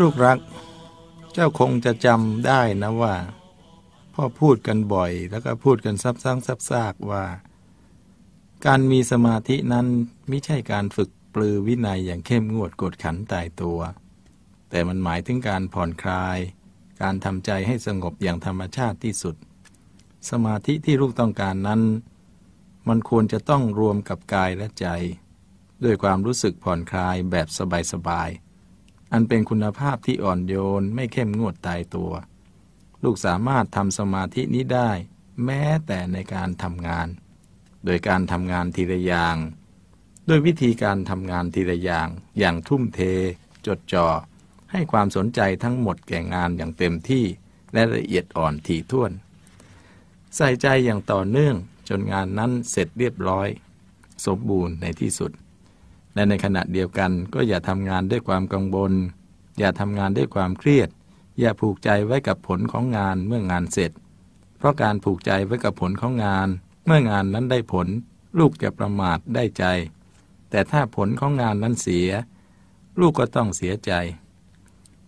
ลูกรัก เจ้าคงจะจำได้นะว่า พ่อพูดกันบ่อย แล้วก็พูดกันซับซ้ำซับซากว่า การมีสมาธินั้นไม่ใช่การฝึกปลือวินัยอย่างเข้มงวดกดขันตายตัว แต่มันหมายถึงการผ่อนคลาย การทำใจให้สงบอย่างธรรมชาติที่สุด สมาธิที่ลูกต้องการนั้น มันควรจะต้องรวมกับกายและใจ ด้วยความรู้สึกผ่อนคลายแบบสบายๆ อันเป็นคุณภาพที่อ่อนโยนไม่เข้มงวดตายตัว ลูกสามารถทำสมาธินี้ได้ แม้แต่ในการทำงาน โดยการทำงานทีละอย่าง ด้วยวิธีการทำงานทีละอย่าง อย่างทุ่มเท จดจ่อ ให้ความสนใจทั้งหมดแก่งานอย่างเต็มที่ และละเอียดอ่อนถี่ถ้วน ใส่ใจอย่างต่อเนื่องจนงานนั้นเสร็จเรียบร้อย สมบูรณ์ในที่สุด และในขณะเดียวกันก็อย่าทำงานด้วยความกังวล อย่าทำงานด้วยความเครียด อย่าผูกใจไว้กับผลของงานเมื่องานเสร็จ เพราะการผูกใจไว้กับผลของงาน เมื่องานนั้นได้ผล ลูกจะประมาทได้ใจ แต่ถ้าผลของงานนั้นเสีย ลูกก็ต้องเสียใจ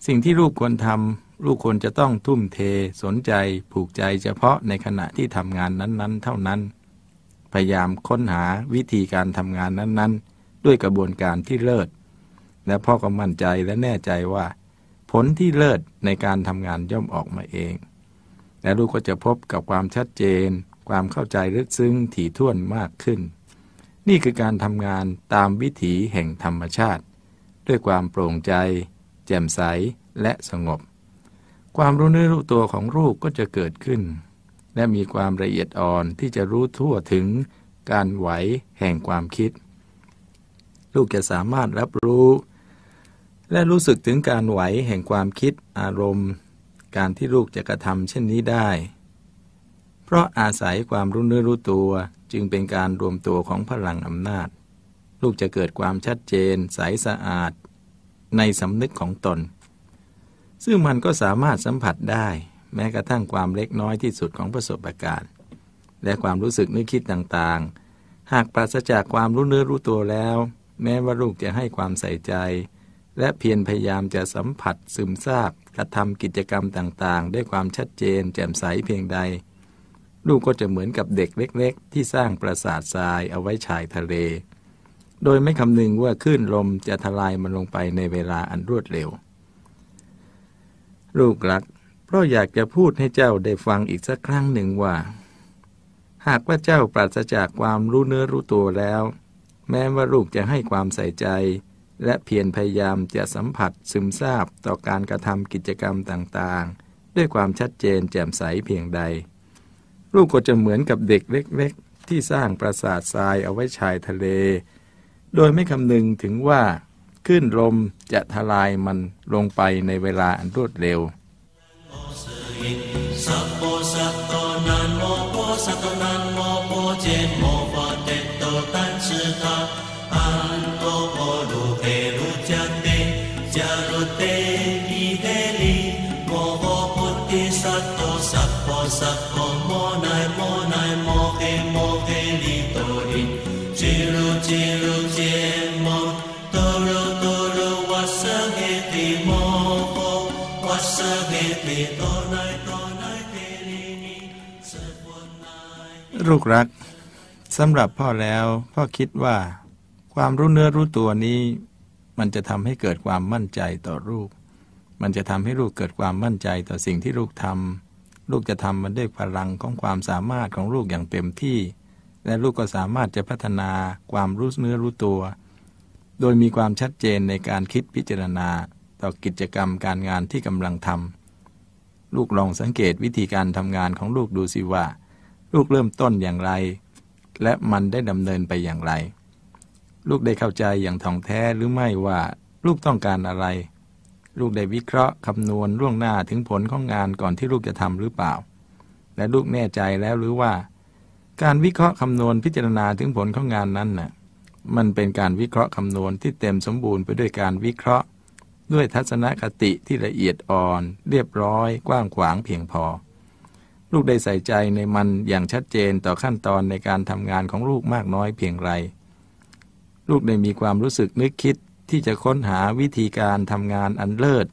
สิ่งที่ลูกควรทำลูกควรจะต้องทุ่มเท สนใจ ผูกใจเฉพาะในขณะที่ทำงานนั้นๆ เท่านั้น พยายามค้นหาวิธีการทำงานนั้นๆ ด้วยกระบวนการที่เลิศ และพ่อก็มั่นใจและแน่ใจว่า ผลที่เลิศในการทำงานย่อมออกมาเอง และลูกก็จะพบกับความชัดเจน ความเข้าใจลึกซึ้งถี่ถ้วนมากขึ้น นี่คือการทำงานตามวิถีแห่งธรรมชาติ ด้วยความโปร่งใจ แจ่มใสและสงบ ความรู้เนื้อรู้ตัวของลูกก็จะเกิดขึ้น และมีความละเอียดอ่อนที่จะรู้ทั่วถึงการไหวแห่งความคิด ลูกจะสามารถรับรู้ และรู้สึกถึงการไหวแห่งความคิดอารมณ์ การที่ลูกจะกระทำเช่นนี้ได้ เพราะอาศัยความรู้เนื้อรู้ตัวจึงเป็นการรวมตัวของพลังอำนาจ ลูกจะเกิดความชัดเจน ใสสะอาด ในสำนึกของตน ซึ่งมันก็สามารถสัมผัสได้ แม้กระทั่งความเล็กน้อยที่สุดของประสบการณ์และความรู้สึกนึกคิดต่างๆ หากปราศจากความรู้เนื้อรู้ตัวแล้ว แม้ว่าลูกจะให้ความใส่ใจ และเพียรพยายามจะสัมผัสซึมซาบกระทำกิจกรรมต่างๆ ด้วยความชัดเจน แจ่มใสเพียงใด ลูกก็จะเหมือนกับเด็กเล็ก ๆ ที่สร้างปราสาททรายเอาไว้ชายทะเล โดยไม่คำนึงว่าคลื่นลมจะทลายมันลงไปในเวลาอันรวดเร็ว ลูกรัก เพราะอยากจะพูดให้เจ้าได้ฟังอีกสักครั้งหนึ่งว่า หากว่าเจ้าปราศจากความรู้เนื้อรู้ตัวแล้ว แม้ว่าลูกจะให้ความใส่ใจ และเพียรพยายามจะสัมผัสซึมซาบต่อการกระทำกิจกรรมต่างๆ ด้วยความชัดเจนแจ่มใสเพียงใด ลูกก็จะเหมือนกับเด็กเล็ก ๆ ที่สร้างปราสาททรายเอาไว้ชายทะเล โดยไม่คำนึงถึงว่าขึ้นลมจะทลายมันลงไปในเวลาอันรวดเร็ว สั ลูกรักสำหรับพ่อแล้วพ่อคิดว่า ความรู้เนื้อรู้ตัวนี้ มันจะทำให้เกิดความมั่นใจต่อลูก มันจะทำให้ลูกเกิดความมั่นใจต่อสิ่งที่ลูกทำลูกจะทำมันด้วยพลังของความสามารถของลูกอย่างเต็มที่ และลูกก็สามารถจะพัฒนาความรู้เนื้อรู้ตัว โดยมีความชัดเจนในการคิดพิจารณา ต่อกิจกรรมการงานที่กำลังทำลูกลองสังเกตวิธีการทำงานของลูกดูสิว่า ลูกเริ่มต้นอย่างไร และมันได้ดำเนินไปอย่างไร ลูกได้เข้าใจอย่างท่องแท้หรือไม่ว่าลูกต้องการอะไร ลูกได้วิเคราะห์คำนวณล่วงหน้าถึงผลของงานก่อนที่ลูกจะทำหรือเปล่า และลูกแน่ใจแล้วหรือว่า การวิเคราะห์คำนวณพิจารณาถึงผลของงานนั้นน่ะมันเป็นการวิเคราะห์คำนวณที่เต็มสมบูรณ์ไปด้วยการวิเคราะห์ ด้วยทัศนคติที่ละเอียดอ่อน เรียบร้อย กว้างขวางเพียงพอ ลูกได้ใส่ใจในมันอย่างชัดเจนต่อขั้นตอนในการทำงานของลูกมากน้อยเพียงไร ลูกได้มีความรู้สึกนึกคิดที่จะค้นหาวิธีการทำงานอันเลิศ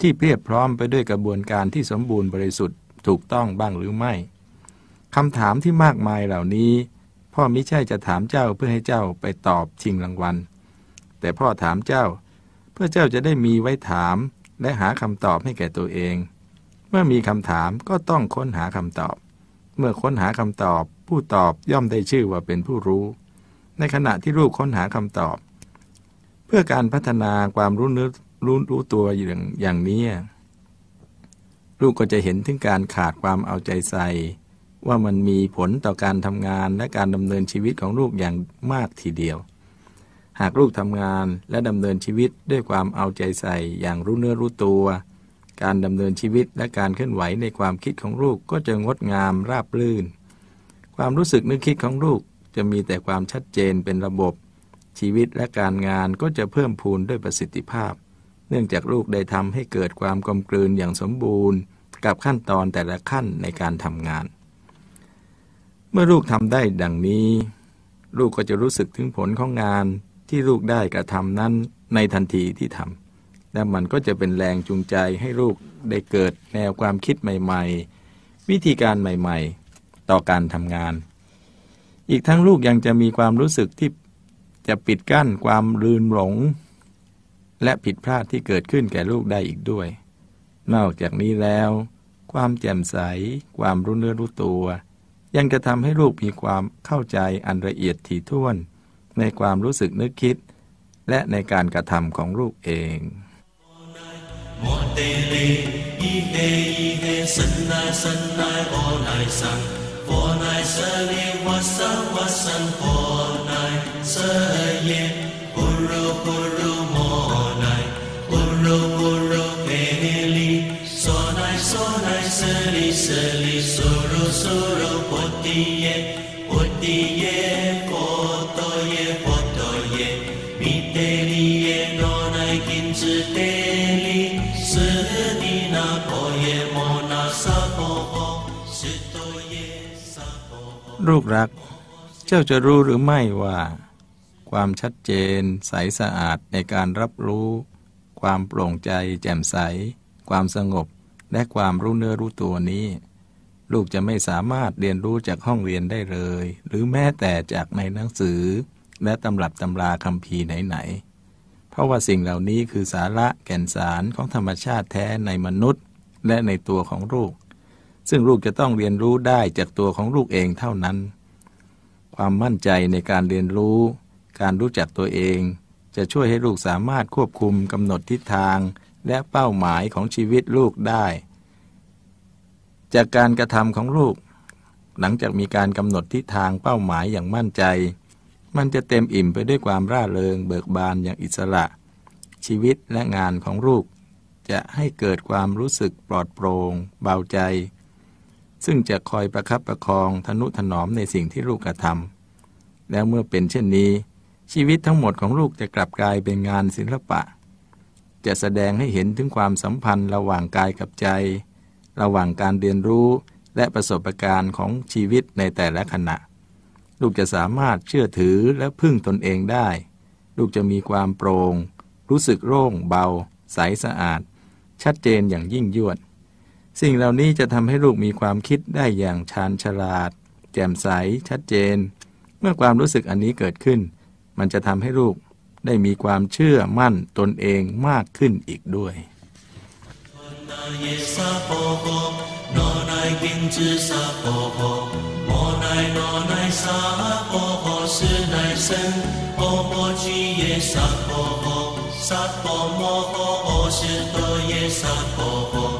ที่เพียบพร้อมไปด้วยกระบวนการที่สมบูรณ์บริสุทธิ์ถูกต้องบ้างหรือไม่คำถามที่มากมายเหล่านี้ พ่อมิใช่จะถามเจ้าเพื่อให้เจ้าไปตอบชิงรางวัล แต่พ่อถามเจ้า พื่อเจ้าจะได้มีไว้ถามและหาคำตอบให้แก่ตัวเอง เมื่อมีคำถามก็ต้องค้นหาคำตอบ เมื่อค้นหาคำตอบ ผู้ตอบย่อมได้ชื่อว่าเป็นผู้รู้ ในขณะที่ลูกค้นหาคำตอบ เพื่อการพัฒนาความรู้เนื้อรู้รู้ตัวอย่างอย่างนี้ลูกก็จะเห็นถึงการขาดความเอาใจใส่ ว่ามันมีผลต่อการทำงานและการดำเนินชีวิตของลูกอย่างมากทีเดียว หากลูกทำงานและดำเนินชีวิตด้วยความเอาใจใส่อย่างรู้เนื้อรู้ตัว การดำเนินชีวิตและการเคลื่อนไหวในความคิดของลูกก็จะงดงามราบรื่น ความรู้สึกนึกคิดของลูกจะมีแต่ความชัดเจนเป็นระบบ ชีวิตและการงานก็จะเพิ่มพูนด้วยประสิทธิภาพ เนื่องจากลูกได้ทำให้เกิดความกลมกลืนอย่างสมบูรณ์ กับขั้นตอนแต่ละขั้นในการทำงาน เมื่อลูกทำได้ดังนี้ ลูกก็จะรู้สึกถึงผลของงาน ที่ลูกได้กระทำนั้นในทันทีที่ทำและมันก็จะเป็นแรงจูงใจให้ลูกได้เกิดแนวความคิดใหม่ ๆ วิธีการใหม่ ๆ ต่อการทำงาน อีกทั้งลูกยังจะมีความรู้สึกที่จะปิดกั้นความลืนหลง และผิดพลาดที่เกิดขึ้นแก่ลูกได้อีกด้วย นอกจากนี้แล้ว ความแจ่มใส ความรู้เนื้อรู้ตัว ยังจะทำให้ลูกมีความเข้าใจอันละเอียดถี่ถ้วน ในความรู้สึกนึกคิด และในการกระทำของลูกเองโซโซนายสลิสลิโซโรโซโรปติเยปติเยโต ลูกรัก เจ้าจะรู้หรือไม่ว่า ความชัดเจน ใสสะอาดในการรับรู้ ความโปร่งใจ แจ่มใส ความสงบ และความรู้เนื้อรู้ตัวนี้ ลูกจะไม่สามารถเรียนรู้จากห้องเรียนได้เลย หรือแม้แต่จากในหนังสือ และตำรับตำราคำพีไหนๆเพราะว่าสิ่งเหล่านี้คือสาระแก่นสารของธรรมชาติแท้ในมนุษย์ และในตัวของลูก ซึ่งลูกจะต้องเรียนรู้ได้จากตัวของลูกเองเท่านั้น ความมั่นใจในการเรียนรู้ การรู้จักตัวเอง จะช่วยให้ลูกสามารถควบคุมกำหนดทิศทาง และเป้าหมายของชีวิตลูกได้ จากการกระทำของลูก หลังจากมีการกำหนดทิศทางเป้าหมายอย่างมั่นใจ มันจะเต็มอิ่มไปด้วยความร่าเริงเบิกบานอย่างอิสระ ชีวิตและงานของลูกจะให้เกิดความรู้สึกปลอดโปร่งเบาใจ ซึ่งจะคอยประคับประคองทนุถนอมในสิ่งที่ลูกกระทำแล้วเมื่อเป็นเช่นนี้ ชีวิตทั้งหมดของลูกจะกลับกลายเป็นงานศิลปะ จะแสดงให้เห็นถึงความสัมพันธ์ระหว่างกายกับใจ ระหว่างการเรียนรู้และประสบการณ์ของชีวิตในแต่ละขณะ ลูกจะสามารถเชื่อถือและพึ่งตนเองได้ ลูกจะมีความโปร่ง รู้สึกโล่งเบา ใสสะอาด ชัดเจนอย่างยิ่งยวด สิ่งเหล่านี้จะทำให้ลูกมีความคิดได้อย่างชาญฉลาด แจ่มใส ชัดเจน เมื่อความรู้สึกอันนี้เกิดขึ้น มันจะทำให้ลูกได้มีความเชื่อมั่นตนเองมากขึ้นอีกด้วย Sat po mo ko o si to ye sat po ko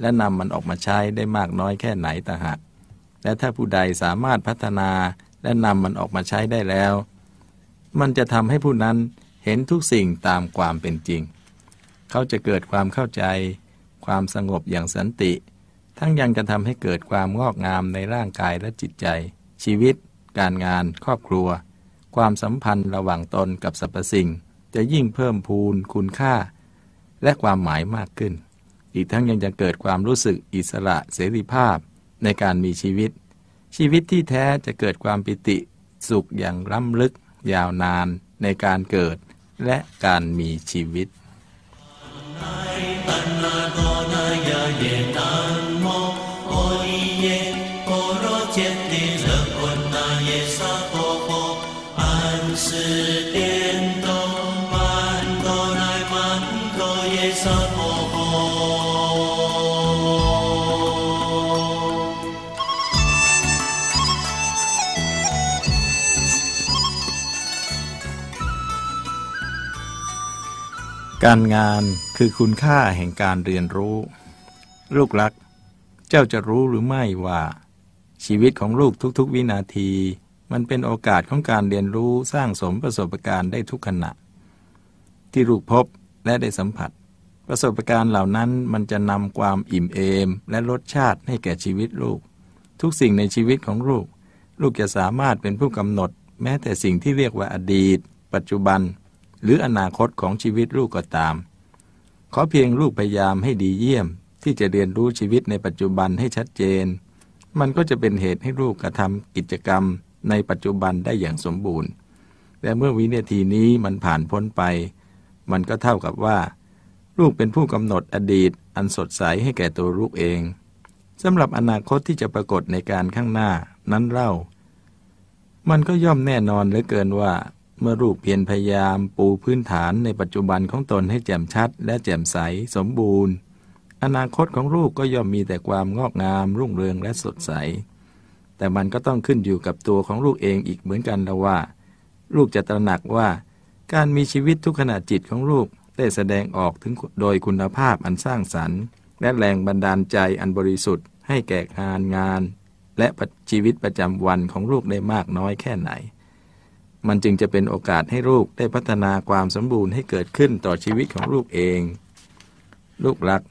และนำมันออกมาใช้ได้มากน้อยแค่ไหนต่างหากและถ้าผู้ใดสามารถพัฒนาและนำมันออกมาใช้ได้แล้ว มันจะทำให้ผู้นั้นเห็นทุกสิ่งตามความเป็นจริง เขาจะเกิดความเข้าใจ ความสงบอย่างสันติ ทั้งยังจะทำให้เกิดความงอกงามในร่างกายและจิตใจ ชีวิต การงาน ครอบครัว ความสัมพันธ์ระหว่างตนกับสรรพสิ่ง จะยิ่งเพิ่มพูนคุณค่า และความหมายมากขึ้น อีกทั้งยังจะเกิดความรู้สึกอิสระเสรีภาพในการมีชีวิต ชีวิตที่แท้จะเกิดความปิติสุขอย่างล้ำลึก ยาวนานในการเกิดและการมีชีวิต การงานคือคุณค่าแห่งการเรียนรู้ ลูกรัก เจ้าจะรู้หรือไม่ว่า ชีวิตของลูกทุกๆ วินาที มันเป็นโอกาสของการเรียนรู้สร้างสมประสบการณ์ได้ทุกขณะ ที่ลูกพบและได้สัมผัส ประสบการณ์เหล่านั้นมันจะนำความอิ่มเอม และรสชาติให้แก่ชีวิตลูก ทุกสิ่งในชีวิตของลูก ลูกจะสามารถเป็นผู้กำหนด แม้แต่สิ่งที่เรียกว่าอดีต ปัจจุบัน หรืออนาคตของชีวิตลูกก็ตาม ขอเพียงลูกพยายามให้ดีเยี่ยม ที่จะเรียนรู้ชีวิตในปัจจุบันให้ชัดเจน มันก็จะเป็นเหตุให้ลูกกระทำกิจกรรมในปัจจุบันได้อย่างสมบูรณ์แต่เมื่อวินาทีนี้มันผ่านพ้นไป มันก็เท่ากับว่า ลูกเป็นผู้กำหนดอดีต อันสดใสให้แก่ตัวลูกเองสำหรับอนาคตที่จะปรากฏในการข้างหน้านั้นเล่า มันก็ย่อมแน่นอนเหลือเกินว่า เมื่อลูกเพียรพยายามปูพื้นฐานในปัจจุบันของตนให้แจ่มชัด และแจ่มใสสมบูรณ์ อนาคตของลูกก็ย่อมมีแต่ความงอกงาม รุ่งเรืองและสดใส แต่มันก็ต้องขึ้นอยู่กับตัวของลูกเองอีกเหมือนกันล้วว่า ลูกจะตระหนักว่า การมีชีวิตทุกขณะจิตของลูกได้แสดงออกถึงโดยคุณภาพอันสร้างสรรค์ และแรงบันดาลใจอันบริสุทธิ์ ให้แก่งานงาน และชีวิตประจำวันของลูกได้มากน้อยแค่ไหน มันจึงจะเป็นโอกาสให้ลูกได้พัฒนาความสมบูรณ์ให้เกิดขึ้นต่อชีวิตของลูกเอง ลูกรัก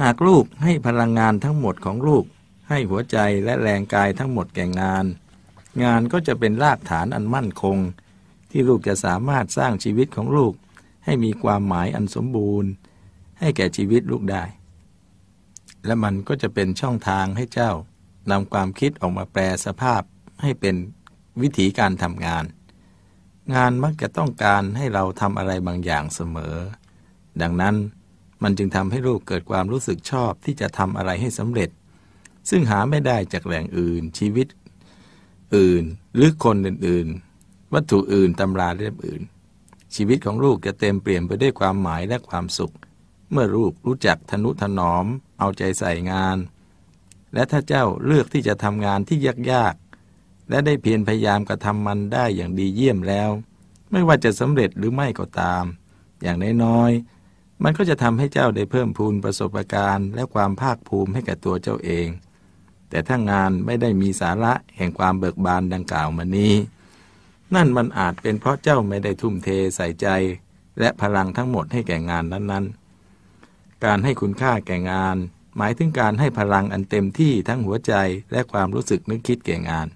หากลูกให้พลังงานทั้งหมดของลูก ให้หัวใจและแรงกายทั้งหมดแก่งาน งานก็จะเป็นรากฐานอันมั่นคง ที่ลูกจะสามารถสร้างชีวิตของลูก ให้มีความหมายอันสมบูรณ์ ให้แก่ชีวิตลูกได้ และมันก็จะเป็นช่องทางให้เจ้านำความคิดออกมาแปลสภาพให้เป็น วิธีการทำงาน งานมักจะต้องการให้เราทำอะไรบางอย่างเสมอ ดังนั้นมันจึงทำให้ลูกเกิดความรู้สึกชอบที่จะทำอะไรให้สำเร็จ ซึ่งหาไม่ได้จากแหล่งอื่นชีวิต อื่นหรือคนอื่นๆ วัตถุอื่นตำราเล่มอื่น ชีวิตของลูกจะเต็มเปลี่ยนไปด้วยความหมายและความสุข เมื่อลูกรู้จักทนุถนอม เอาใจใส่งาน และถ้าเจ้าเลือกที่จะทำงานที่ยาก และได้เพียรพยายามกระทำมันได้อย่างดีเยี่ยมแล้ว ไม่ว่าจะสำเร็จหรือไม่ก็ตาม อย่างน้อยๆมันก็จะทำให้เจ้าได้เพิ่มพูนประสบการณ์และความภาคภูมิให้แก่ตัวเจ้าเอง แต่ถ้างานไม่ได้มีสาระแห่งความเบิกบานดังกล่าวมานี้ นั่นมันอาจเป็นเพราะเจ้าไม่ได้ทุ่มเทใส่ใจ และพลังทั้งหมดให้แก่งานนั้นๆ การให้คุณค่าแก่งาน หมายถึงการให้พลังอันเต็มที่ทั้งหัวใจและความรู้สึกนึกคิดแก่งาน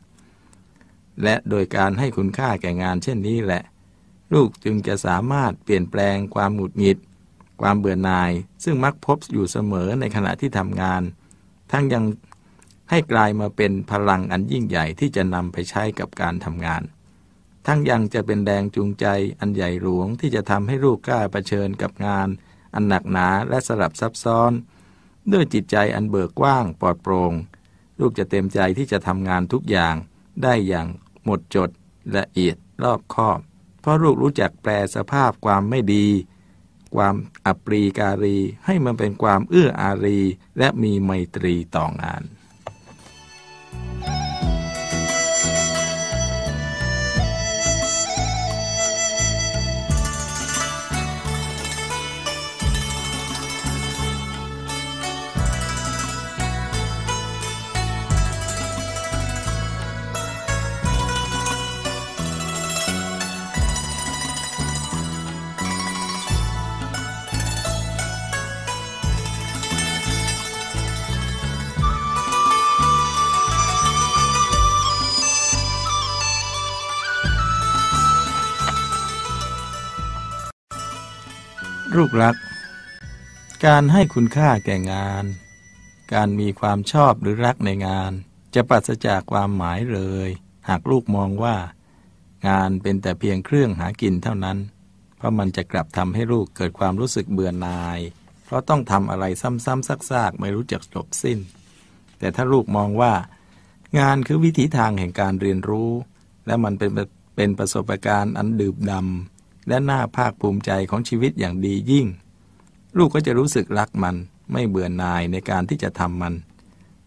และโดยการให้คุณค่าแก่งานเช่นนี้แหละ ลูกจึงจะสามารถเปลี่ยนแปลงความหงุดหงิด ความเบื่อหน่าย ซึ่งมักพบอยู่เสมอในขณะที่ทำงาน ทั้งยังให้กลายมาเป็นพลังอันยิ่งใหญ่ที่จะนำไปใช้กับการทำงาน ทั้งยังจะเป็นแรงจูงใจอันใหญ่หลวงที่จะทำให้ลูกกล้าเผชิญกับงาน อันหนักหนาและสลับซับซ้อน ด้วยจิตใจอันเบิกกว้างปลอดโปรง่ง ลูกจะเต็มใจที่จะทำงานทุกอย่างได้อย่าง หมดจดละเอียดรอบคอบ เพราะลูกรู้จักแปลสภาพความไม่ดี ความอัปรีการี ให้มันเป็นความเอื้ออารี และมีไมตรีต่องาน ลูกรัก การให้คุณค่าแก่งาน การมีความชอบหรือรักในงาน จะปราศจากความหมายเลย หากลูกมองว่า งานเป็นแต่เพียงเครื่องหากินเท่านั้น เพราะมันจะกลับทำให้ลูกเกิดความรู้สึกเบื่อหน่าย เพราะต้องทำอะไรซ้ำๆซากๆ ไม่รู้จักจบสิ้น แต่ถ้าลูกมองว่า งานคือวิถีทางแห่งการเรียนรู้ และมันเป็นเป็นประสบการณ์อันดื่มดำ และน่าภาคภูมิใจของชีวิตอย่างดียิ่ง ลูกก็จะรู้สึกรักมัน ไม่เบื่อหน่ายในการที่จะทำมัน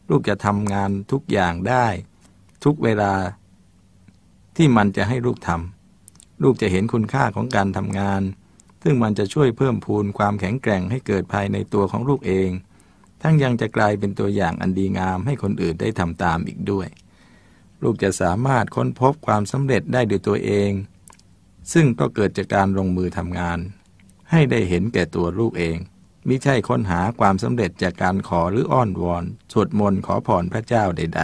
ลูกจะทำงานทุกอย่างได้ ทุกเวลา ที่มันจะให้ลูกทำลูกจะเห็นคุณค่าของการทำงาน ซึ่งมันจะช่วยเพิ่มพูนความแข็งแกร่งให้เกิดภายในตัวของลูกเอง ทั้งยังจะกลายเป็นตัวอย่างอันดีงามให้คนอื่นได้ทำตามอีกด้วย ลูกจะสามารถค้นพบความสำเร็จได้ด้วยตัวเอง ซึ่งก็เกิดจากการลงมือทำงาน ให้ได้เห็นแก่ตัวลูกเอง มิใช่ค้นหาความสำเร็จจากการขอหรืออ้อนวอนสวดมนต์ขอพรพระเจ้าใด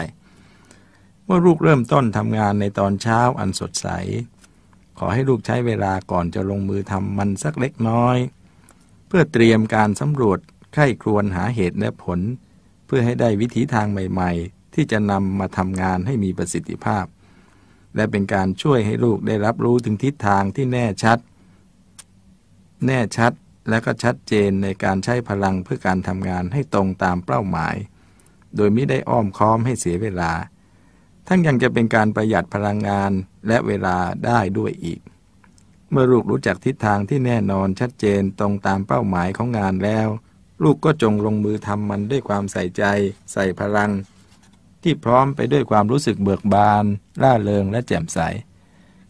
ๆ เมื่อลูกเริ่มต้นทำงานในตอนเช้าอันสดใส ขอให้ลูกใช้เวลาก่อนจะลงมือทำมันสักเล็กน้อย เพื่อเตรียมการสำรวจไข้ครวนหาเหตุและผล เพื่อให้ได้วิถีทางใหม่ ๆ ที่จะนำมาทำงานให้มีประสิทธิภาพ และเป็นการช่วยให้ลูกได้รับรู้ถึงทิศทางที่แน่ชัด แน่ชัดและก็ชัดเจนในการใช้พลังเพื่อการทำงานให้ตรงตามเป้าหมาย โดยไม่ได้อ้อมค้อมให้เสียเวลา ทั้งยังจะเป็นการประหยัดพลังงานและเวลาได้ด้วยอีก เมื่อลูกรู้จักทิศทางที่แน่นอนชัดเจนตรงตามเป้าหมายของงานแล้ว ลูกก็จงลงมือทำมันด้วยความใส่ใจ ใส่พลัง ที่พร้อมไปด้วยความรู้สึกเบิกบาน ร่าเริงและแจ่มใส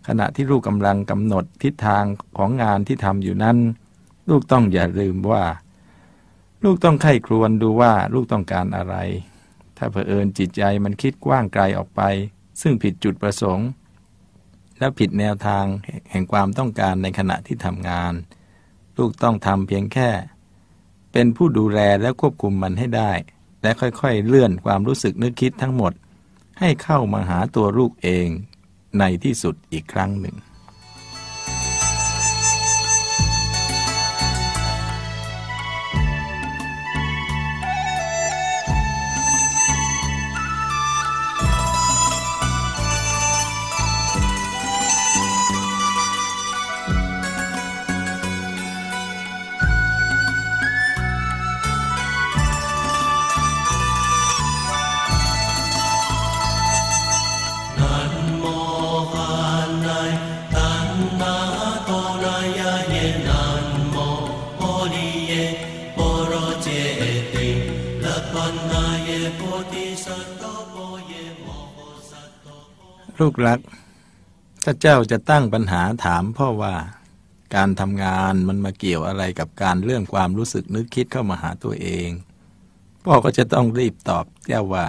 ขณะที่ลูกกำลังกำหนดทิศทางของงานที่ทำอยู่นั้น ลูกต้องอย่าลืมว่า ลูกต้องไข้ครวนดูว่าลูกต้องการอะไร ถ้าเผอิญจิตใจมันคิดกว้างไกลออกไป ซึ่งผิดจุดประสงค์ และผิดแนวทางแห่งความต้องการในขณะที่ทำงาน ลูกต้องทำเพียงแค่ เป็นผู้ดูแลและควบคุมมันให้ได้ และค่อยๆ เลื่อนความรู้สึกนึกคิดทั้งหมด ให้เข้ามาหาตัวลูกเองในที่สุดอีกครั้งหนึ่ง ลูกรัก ถ้าเจ้าจะตั้งปัญหาถามพ่อว่าการทำงานมันมาเกี่ยวอะไรกับการเรื่องความรู้สึกนึกคิดเข้ามาหาตัวเอง พ่อก็จะต้องรีบตอบเจ้าว่า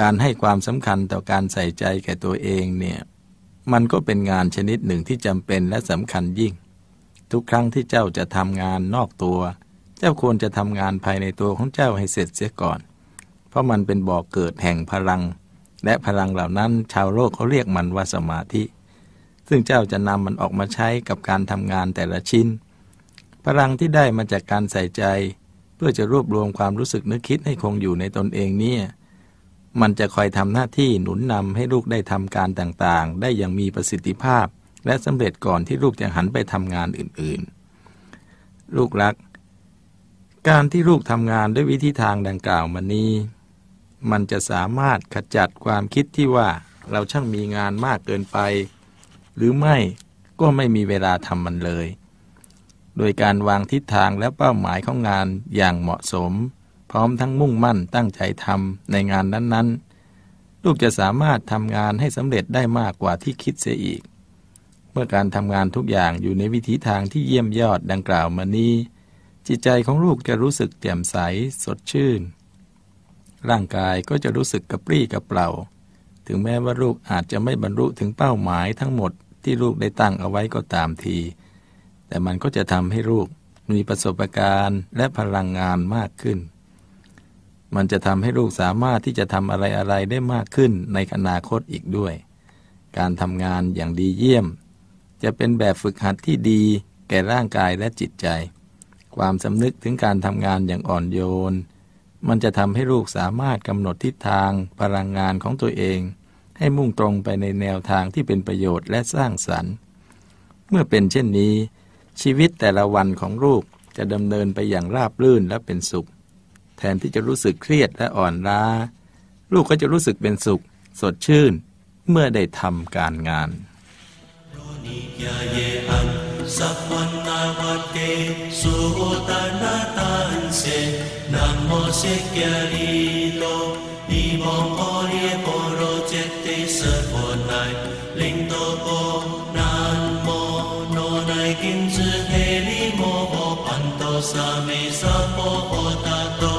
การให้ความสำคัญต่อการใส่ใจแก่ตัวเองเนี่ย มันก็เป็นงานชนิดหนึ่งที่จำเป็นและสำคัญยิ่ง ทุกครั้งที่เจ้าจะทำงานนอกตัว เจ้าควรจะทำงานภายในตัวของเจ้าให้เสร็จเสียก่อน เพราะมันเป็นบ่อกเกิดแห่งพลัง และพลังเหล่านั้นชาวโลกเขาเรียกมันว่าสมาธิ ซึ่งเจ้าจะนำมันออกมาใช้กับการทำงานแต่ละชิ้น พลังที่ได้มาจากการใส่ใจ เพื่อจะรวบรวมความรู้สึกนึกคิดให้คงอยู่ในตนเองเนี่ยมันจะคอยทำหน้าที่หนุนนำให้ลูกได้ทำการต่างๆ ได้อย่างมีประสิทธิภาพ และสำเร็จก่อนที่ลูกจะหันไปทำงานอื่นๆ ลูกรัก การที่ลูกทำงานด้วยวิธีทางดังกล่าวมานี้ มันจะสามารถขจัดความคิดที่ว่าเราช่างมีงานมากเกินไป หรือไม่ก็ไม่มีเวลาทำมันเลย โดยการวางทิศทางและเป้าหมายของงานอย่างเหมาะสม พร้อมทั้งมุ่งมั่นตั้งใจทำในงานนั้นๆ ลูกจะสามารถทำงานให้สำเร็จได้มากกว่าที่คิดเสียอีก เมื่อการทำงานทุกอย่างอยู่ในวิถีทางที่เยี่ยมยอดดังกล่าวมานี้จิตใจของลูกจะรู้สึกแจ่มใสสดชื่น ร่างกายก็จะรู้สึกกระปรี้กระเปร่า ถึงแม้ว่าลูกอาจจะไม่บรรลุถึงเป้าหมายทั้งหมดที่ลูกได้ตั้งเอาไว้ก็ตามที แต่มันก็จะทำให้ลูกมีประสบการณ์และพลังงานมากขึ้น มันจะทำให้ลูกสามารถที่จะทำอะไรอะไรได้มากขึ้นในอนาคตอีกด้วย การทำงานอย่างดีเยี่ยม จะเป็นแบบฝึกหัดที่ดีแก่ร่างกายและจิตใจ ความสำนึกถึงการทำงานอย่างอ่อนโยน มันจะทำให้ลูกสามารถกำหนดทิศทางพลังงานของตัวเอง ให้มุ่งตรงไปในแนวทางที่เป็นประโยชน์และสร้างสรรค์ เมื่อเป็นเช่นนี้ ชีวิตแต่ละวันของลูกจะดำเนินไปอย่างราบรื่นและเป็นสุข แทนที่จะรู้สึกเครียดและอ่อนล้า ลูกก็จะรู้สึกเป็นสุข สดชื่น เมื่อได้ทำการงาน se namo se kyarilo ibong orie poro chete sarvonai lingto po nam mô no nai kim zu heli mo ho panto sa me sa po o ta to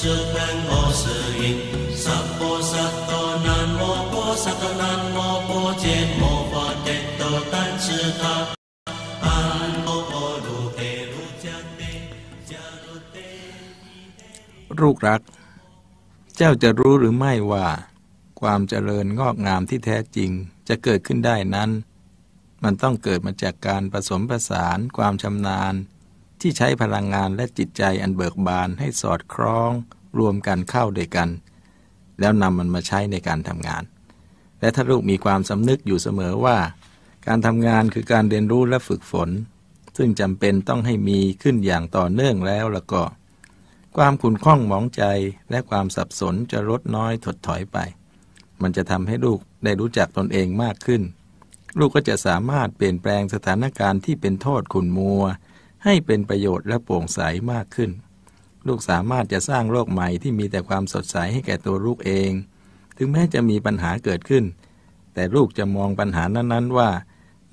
su pen o su in sa po sa to nam mô po sa to nam mô po chen mô pa te to tan su ta ลูกรัก เจ้าจะรู้หรือไม่ว่า ความเจริญงอกงามที่แท้จริงจะเกิดขึ้นได้นั้น มันต้องเกิดมาจากการผสมผสานความชำนาญ ที่ใช้พลังงานและจิตใจอันเบิกบานให้สอดคล้อง รวมกันเข้าด้วยกัน แล้วนำมันมาใช้ในการทำงาน และถ้าลูกมีความสำนึกอยู่เสมอว่า การทำงานคือการเรียนรู้และฝึกฝน ซึ่งจำเป็นต้องให้มีขึ้นอย่างต่อเนื่องแล้วแล้วก็ ความขุ่นข้องหมองใจและความสับสนจะลดน้อยถดถอยไป มันจะทำให้ลูกได้รู้จักตนเองมากขึ้น ลูกก็จะสามารถเปลี่ยนแปลงสถานการณ์ที่เป็นโทษขุนมัว ให้เป็นประโยชน์และโปร่งใสมากขึ้น ลูกสามารถจะสร้างโลกใหม่ที่มีแต่ความสดใสให้แก่ตัวลูกเอง ถึงแม้จะมีปัญหาเกิดขึ้น แต่ลูกจะมองปัญหานั้นๆว่า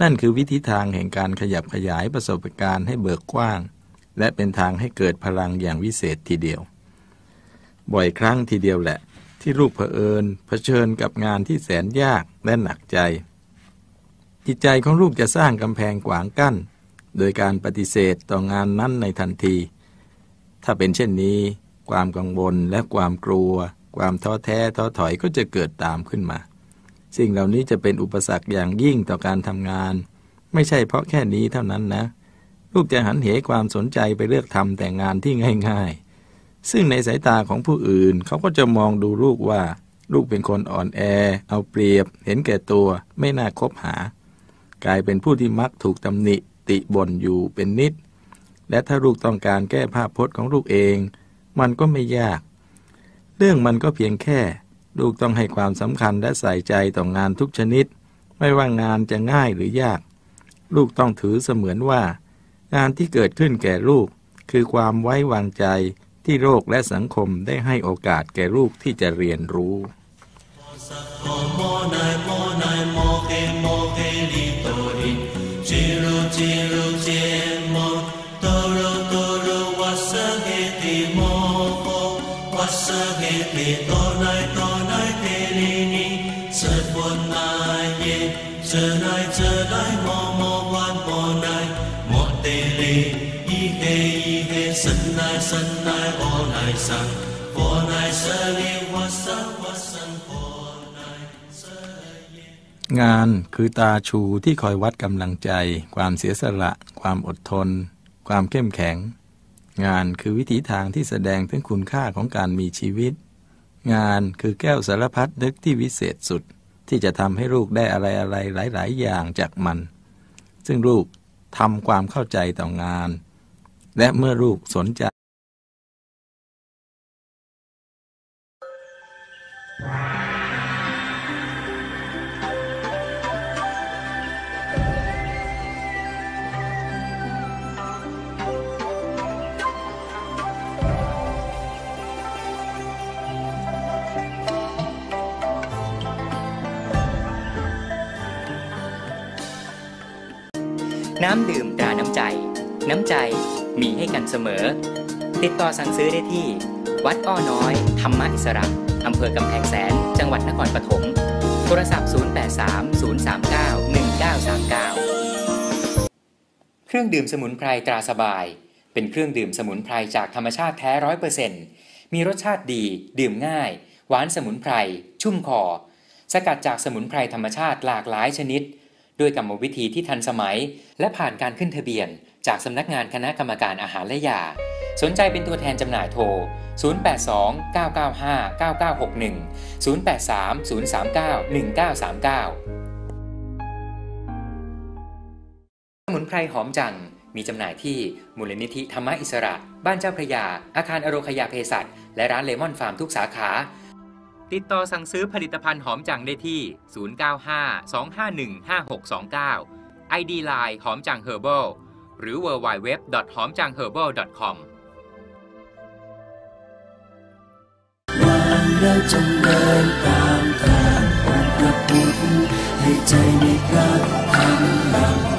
นั่นคือวิธีทางแห่งการขยับขยายประสบการณ์ให้เบิกกว้าง และเป็นทางให้เกิดพลังอย่างวิเศษทีเดียว บ่อยครั้งทีเดียวแหละ ที่ลูกเผอิญเผชิญกับงานที่แสนยากและหนักใจ จิตใจของลูกจะสร้างกำแพงขวางกั้น โดยการปฏิเสธต่องานนั้นในทันที ถ้าเป็นเช่นนี้ ความกังวลและความกลัว ความท้อแท้ท้อถอยก็จะเกิดตามขึ้นมา สิ่งเหล่านี้จะเป็นอุปสรรคอย่างยิ่งต่อการทำงาน ไม่ใช่เพราะแค่นี้เท่านั้นนะ ลูกจะหันเหความสนใจไปเลือกทำแต่งานที่ง่าย ๆ ซึ่งในสายตาของผู้อื่นเขาก็จะมองดูลูกว่า ลูกเป็นคนอ่อนแอ เอาเปรียบ เห็นแก่ตัว ไม่น่าคบหา กลายเป็นผู้ที่มักถูกตำหนิ ติบ่นอยู่เป็นนิด และถ้าลูกต้องการแก้ภาพพจน์ของลูกเอง มันก็ไม่ยาก เรื่องมันก็เพียงแค่ ลูกต้องให้ความสำคัญและใส่ใจต่องานทุกชนิด ไม่ว่างานจะง่ายหรือยาก ลูกต้องถือเสมือนว่า งานที่เกิดขึ้นแก่ลูก คือความไว้วางใจที่โลกและสังคมได้ให้โอกาสแก่ลูกที่จะเรียนรู้ง งานคือตาชูที่คอยวัดกำลังใจ ความเสียสละ ความอดทน ความเข้มแข็ง งานคือวิถีทางที่แสดงถึงคุณค่าของการมีชีวิต งานคือแก้วสารพัดนึกที่วิเศษสุด ที่จะทำให้ลูกได้อะไรอะไรหลาย ๆ อย่างจากมัน ซึ่งลูก ทำความเข้าใจต่องาน และเมื่อลูกสนใจ น้ำดื่มตราน้ำใจ น้ำใจมีให้กันเสมอ ติดต่อสั่งซื้อได้ที่ วัดอ้อน้อย ธรรมอิสระอำเภอกำแพงแสน จังหวัดนครปฐมโทรศัพท์ 0830391939 เครื่องดื่มสมุนไพรตราสบาย เป็นเครื่องดื่มสมุนไพรจากธรรมชาติแท้ร้อยเปอร์เซ็นต์มีรสชาติดี ดื่มง่าย หวานสมุนไพร ชุ่มคอ สกัดจากสมุนไพรธรรมชาติหลากหลายชนิด ด้วยกรรมวิธีที่ทันสมัย และผ่านการขึ้นทะเบียน จากสำนักงานคณะกรรมการอาหารและยา สนใจเป็นตัวแทนจำหน่ายโทร 082 995 9961 083 039 1939สมุนไพรหอมจัง มีจำหน่ายที่มูลนิธิธรรมอิสระ บ้านเจ้าพระยา อาคารอโรคยาเภสัชและร้านเลมอนฟาร์มทุกสาขา ติดต่อสั่งซื้อผลิตภัณฑ์หอมจังได้ที่ 095 251 5629 ID Line หอมจัง Herbal หรือ www. หอมจัง Herbal .com เราจงเดินตามทางของพระพุทธให้ใจในพระธรรมนำ